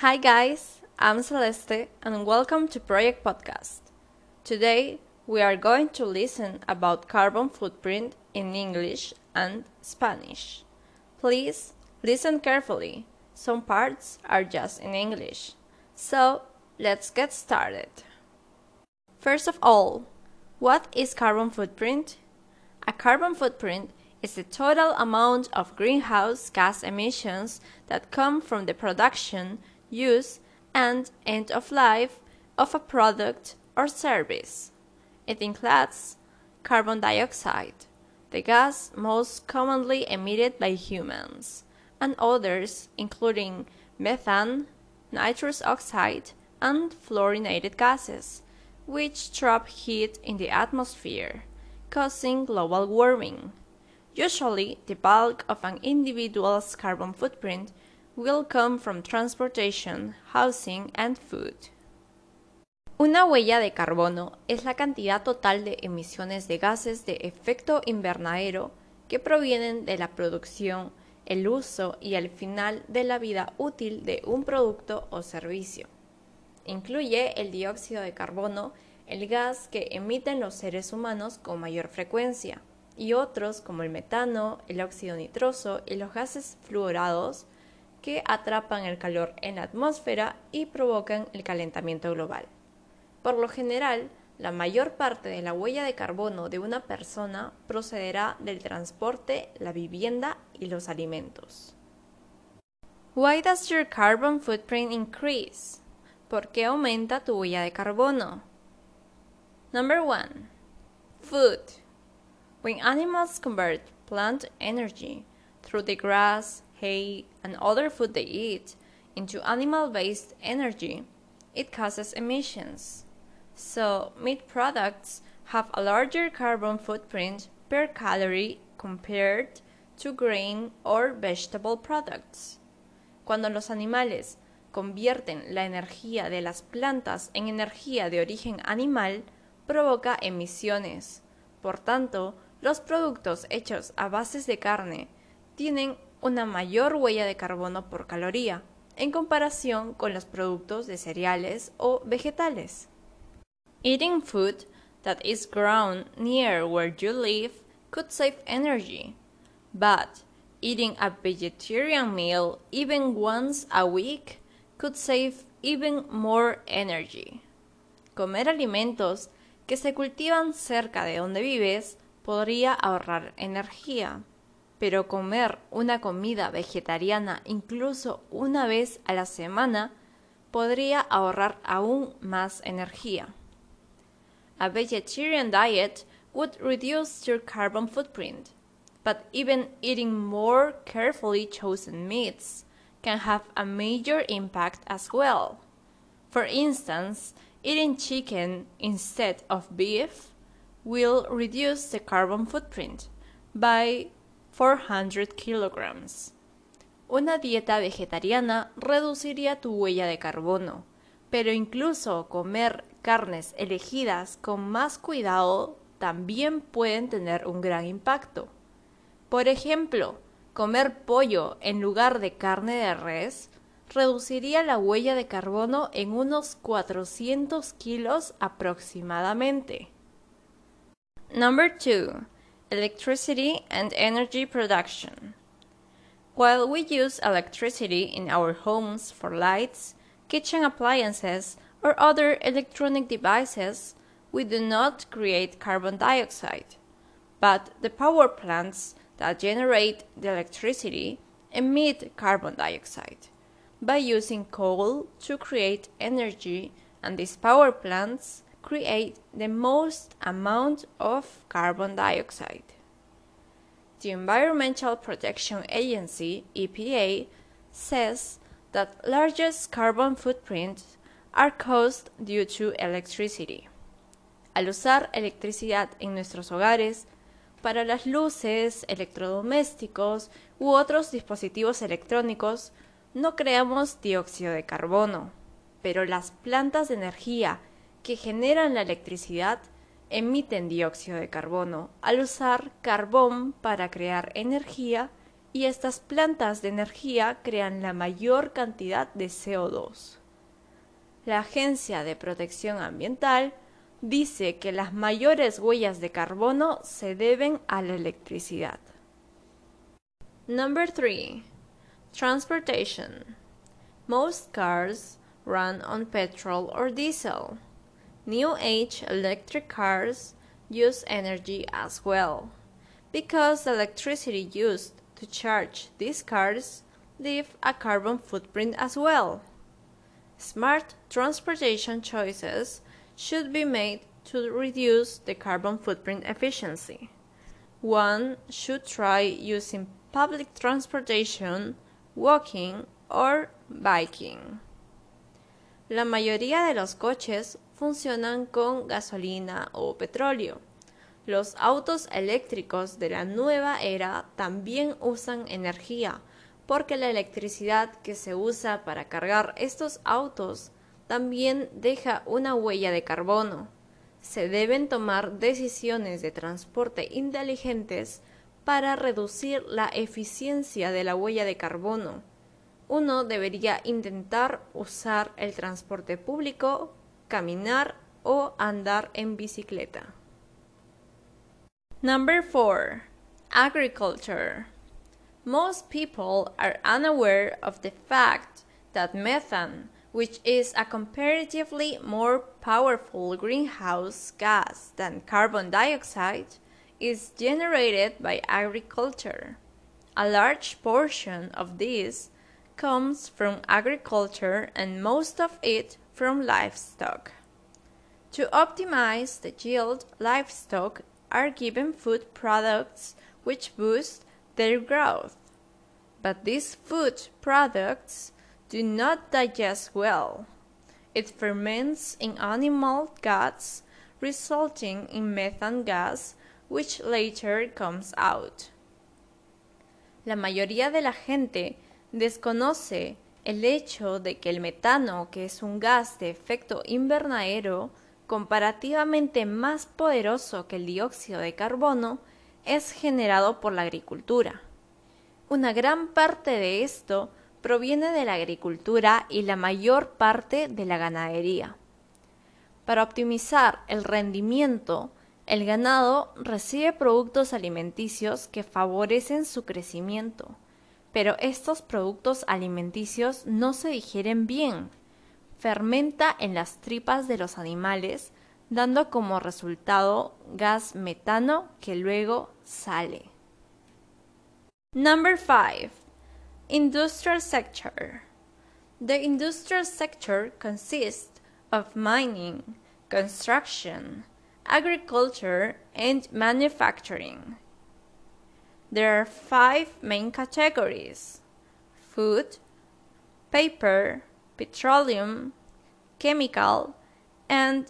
Hi guys, I'm Celeste and welcome to Project Podcast. Today we are going to listen about carbon footprint in English and Spanish. Please listen carefully. Some parts are just in English. So, let's get started. First of all, what is carbon footprint? A carbon footprint is the total amount of greenhouse gas emissions that come from the production, use, and end of life of a product or service. It includes carbon dioxide, the gas most commonly emitted by humans, and others including methane, nitrous oxide, and fluorinated gases, which trap heat in the atmosphere, causing global warming. Usually, the bulk of an individual's carbon footprint will come from transportation, housing, and food. Una huella de carbono es la cantidad total de emisiones de gases de efecto invernadero que provienen de la producción, el uso y el final de la vida útil de un producto o servicio. Incluye el dióxido de carbono, el gas que emiten los seres humanos con mayor frecuencia, y otros como el metano, el óxido nitroso y los gases fluorados que atrapan el calor en la atmósfera y provocan el calentamiento global. Por lo general, la mayor parte de la huella de carbono de una persona procederá del transporte, la vivienda y los alimentos. Why does your carbon footprint increase? ¿Por qué aumenta tu huella de carbono? Number 1. Food. When animals convert plant energy through the grass, hay, and other food they eat into animal based energy, it causes emissions. So, meat products have a larger carbon footprint per calorie compared to grain or vegetable products. Cuando los animales convierten la energía de las plantas en energía de origen animal, provoca emisiones. Por tanto, los productos hechos a bases de carne tienen una mayor huella de carbono por caloría en comparación con los productos de cereales o vegetales. Eating food that is grown near where you live could save energy, but eating a vegetarian meal even once a week could save even more energy. Comer alimentos que se cultivan cerca de donde vives podría ahorrar energía, pero comer una comida vegetariana incluso una vez a la semana podría ahorrar aún más energía. A vegetarian diet would reduce your carbon footprint, but even eating more carefully chosen meats can have a major impact as well. For instance, eating chicken instead of beef will reduce the carbon footprint by 400 kilograms. Una dieta vegetariana reduciría tu huella de carbono, pero incluso comer carnes elegidas con más cuidado también pueden tener un gran impacto. Por ejemplo, comer pollo en lugar de carne de res reduciría la huella de carbono en unos 400 kilos aproximadamente. Number 2. Electricity and energy production. While we use electricity in our homes for lights, kitchen appliances, or other electronic devices, we do not create carbon dioxide. But the power plants that generate the electricity emit carbon dioxide by using coal to create energy, and these power plants create the most amount of carbon dioxide. The Environmental Protection Agency, EPA, says that largest carbon footprints are caused due to electricity. Al usar electricidad en nuestros hogares, para las luces, electrodomésticos u otros dispositivos electrónicos, no creamos dióxido de carbono, pero las plantas de energía que generan la electricidad emiten dióxido de carbono al usar carbón para crear energía y estas plantas de energía crean la mayor cantidad de CO2. La Agencia de Protección Ambiental dice que las mayores huellas de carbono se deben a la electricidad. Number 3. Transportation. Most cars run on petrol or diesel. New age electric cars use energy as well, because the electricity used to charge these cars leave a carbon footprint as well. Smart transportation choices should be made to reduce the carbon footprint efficiency. One should try using public transportation, walking, or biking. La mayoría de los coches funcionan con gasolina o petróleo. Los autos eléctricos de la nueva era también usan energía, porque la electricidad que se usa para cargar estos autos también deja una huella de carbono. Se deben tomar decisiones de transporte inteligentes para reducir la eficiencia de la huella de carbono. Uno debería intentar usar el transporte público, caminar o andar en bicicleta. Number 4. Agriculture. Most people are unaware of the fact that methane, which is a comparatively more powerful greenhouse gas than carbon dioxide, is generated by agriculture. A large portion of this comes from agriculture and most of it from livestock. To optimize the yield, livestock are given food products which boost their growth. But these food products do not digest well. It ferments in animal guts, resulting in methane gas which later comes out. La mayoría de la gente desconoce el hecho de que el metano, que es un gas de efecto invernadero comparativamente más poderoso que el dióxido de carbono, es generado por la agricultura. Una gran parte de esto proviene de la agricultura y la mayor parte de la ganadería. Para optimizar el rendimiento, el ganado recibe productos alimenticios que favorecen su crecimiento, pero estos productos alimenticios no se digieren bien. Fermenta en las tripas de los animales, dando como resultado gas metano que luego sale. Number 5. Industrial sector. The industrial sector consists of mining, construction, agriculture, and manufacturing. There are five main categories food, paper, petroleum, chemical, and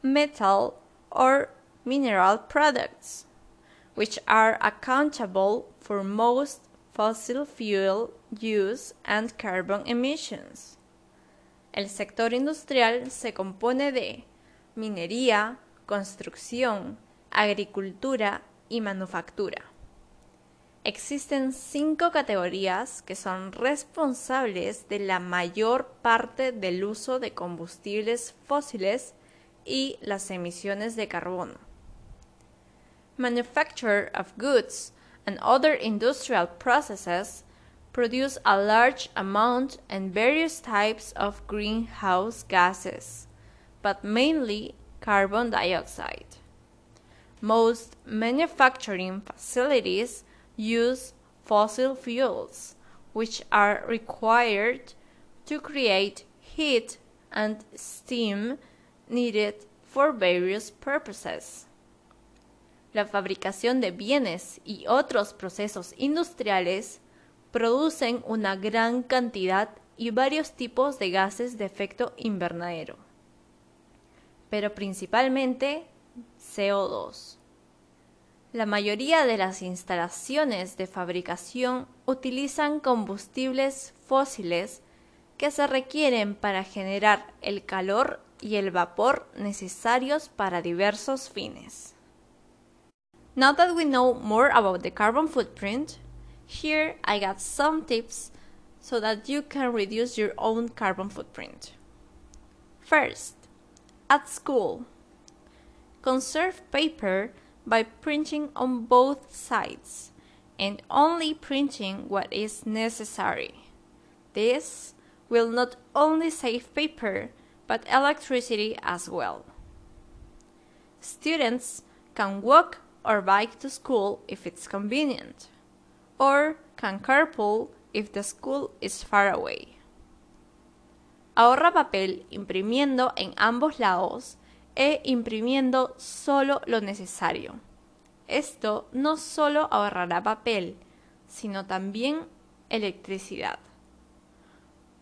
metal or mineral products, which are accountable for most fossil fuel use and carbon emissions. El sector industrial se compone de minería, construcción, agricultura y manufactura. Existen cinco categorías que son responsables de la mayor parte del uso de combustibles fósiles y las emisiones de carbono. Manufacture of goods and other industrial processes produce a large amount and various types of greenhouse gases, but mainly carbon dioxide. Most manufacturing facilities use fossil fuels, which are required to create heat and steam needed for various purposes. La fabricación de bienes y otros procesos industriales producen una gran cantidad y varios tipos de gases de efecto invernadero pero principalmente CO2. La mayoría de las instalaciones de fabricación utilizan combustibles fósiles que se requieren para generar el calor y el vapor necesarios para diversos fines. Now that we know more about the carbon footprint, Here I got some tips so that you can reduce your own carbon footprint. First, at school, conserve paper by printing on both sides and only printing what is necessary. This will not only save paper but electricity as well. Students can walk or bike to school if it's convenient, or can carpool if the school is far away. Ahorra papel imprimiendo en ambos lados e imprimiendo solo lo necesario. Esto no solo ahorrará papel, sino también electricidad.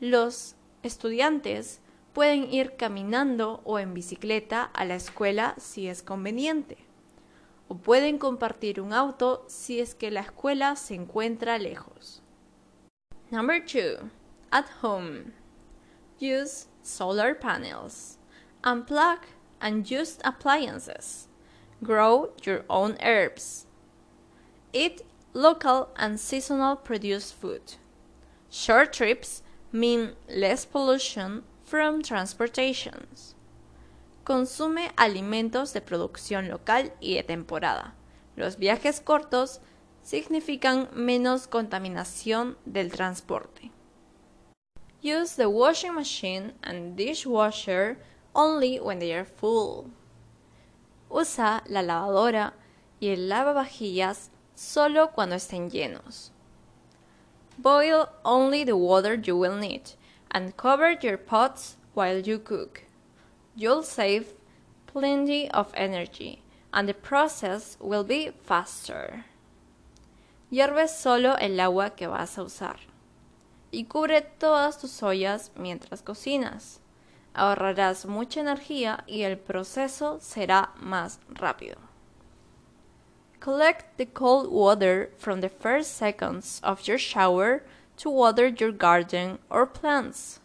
Los estudiantes pueden ir caminando o en bicicleta a la escuela si es conveniente, o pueden compartir un auto si es que la escuela se encuentra lejos. Number 2. At home. Use solar panels. Unplug unused appliances. Grow your own herbs. Eat local and seasonal produced food. Short trips mean less pollution from transportations. Consume alimentos de producción local y de temporada. Los viajes cortos significan menos contaminación del transporte. Use the washing machine and dishwasher only when they are full. Usa la lavadora y el lavavajillas solo cuando estén llenos. Boil only the water you will need and cover your pots while you cook. You'll save plenty of energy and the process will be faster. Hierve solo el agua que vas a usar y cubre todas tus ollas mientras cocinas. Ahorrarás mucha energía y el proceso será más rápido. Collect the cold water from the first seconds of your shower to water your garden or plants.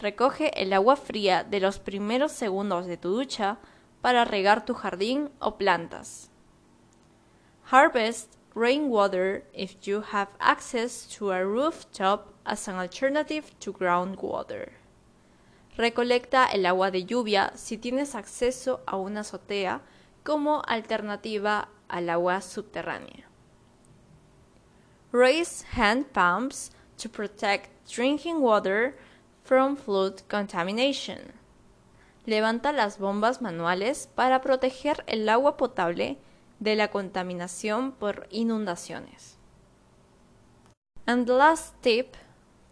Recoge el agua fría de los primeros segundos de tu ducha para regar tu jardín o plantas. Harvest rainwater if you have access to a rooftop as an alternative to groundwater. Recolecta el agua de lluvia si tienes acceso a una azotea como alternativa al agua subterránea. Raise hand pumps to protect drinking water from flood contamination. Levanta las bombas manuales para proteger el agua potable de la contaminación por inundaciones. And the last tip,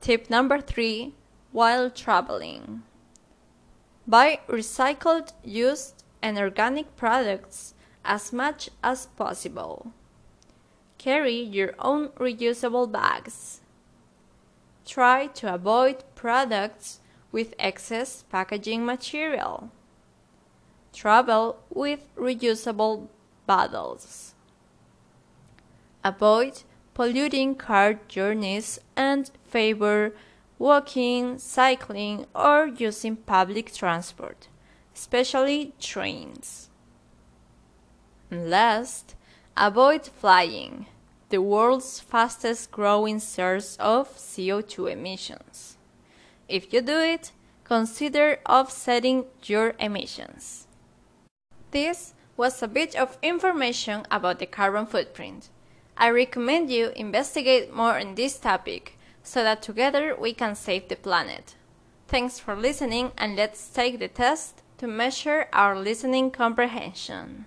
tip number three, while traveling. Buy recycled, used, and organic products as much as possible. Carry your own reusable bags. Try to avoid products with excess packaging material. Travel with reusable bottles. Avoid polluting car journeys and favor walking, cycling, or using public transport, especially trains. And last, avoid flying, the world's fastest growing source of CO2 emissions. If you do it, consider offsetting your emissions. This was a bit of information about the carbon footprint. I recommend you investigate more on this topic so that together we can save the planet. Thanks for listening and let's take the test to measure our listening comprehension.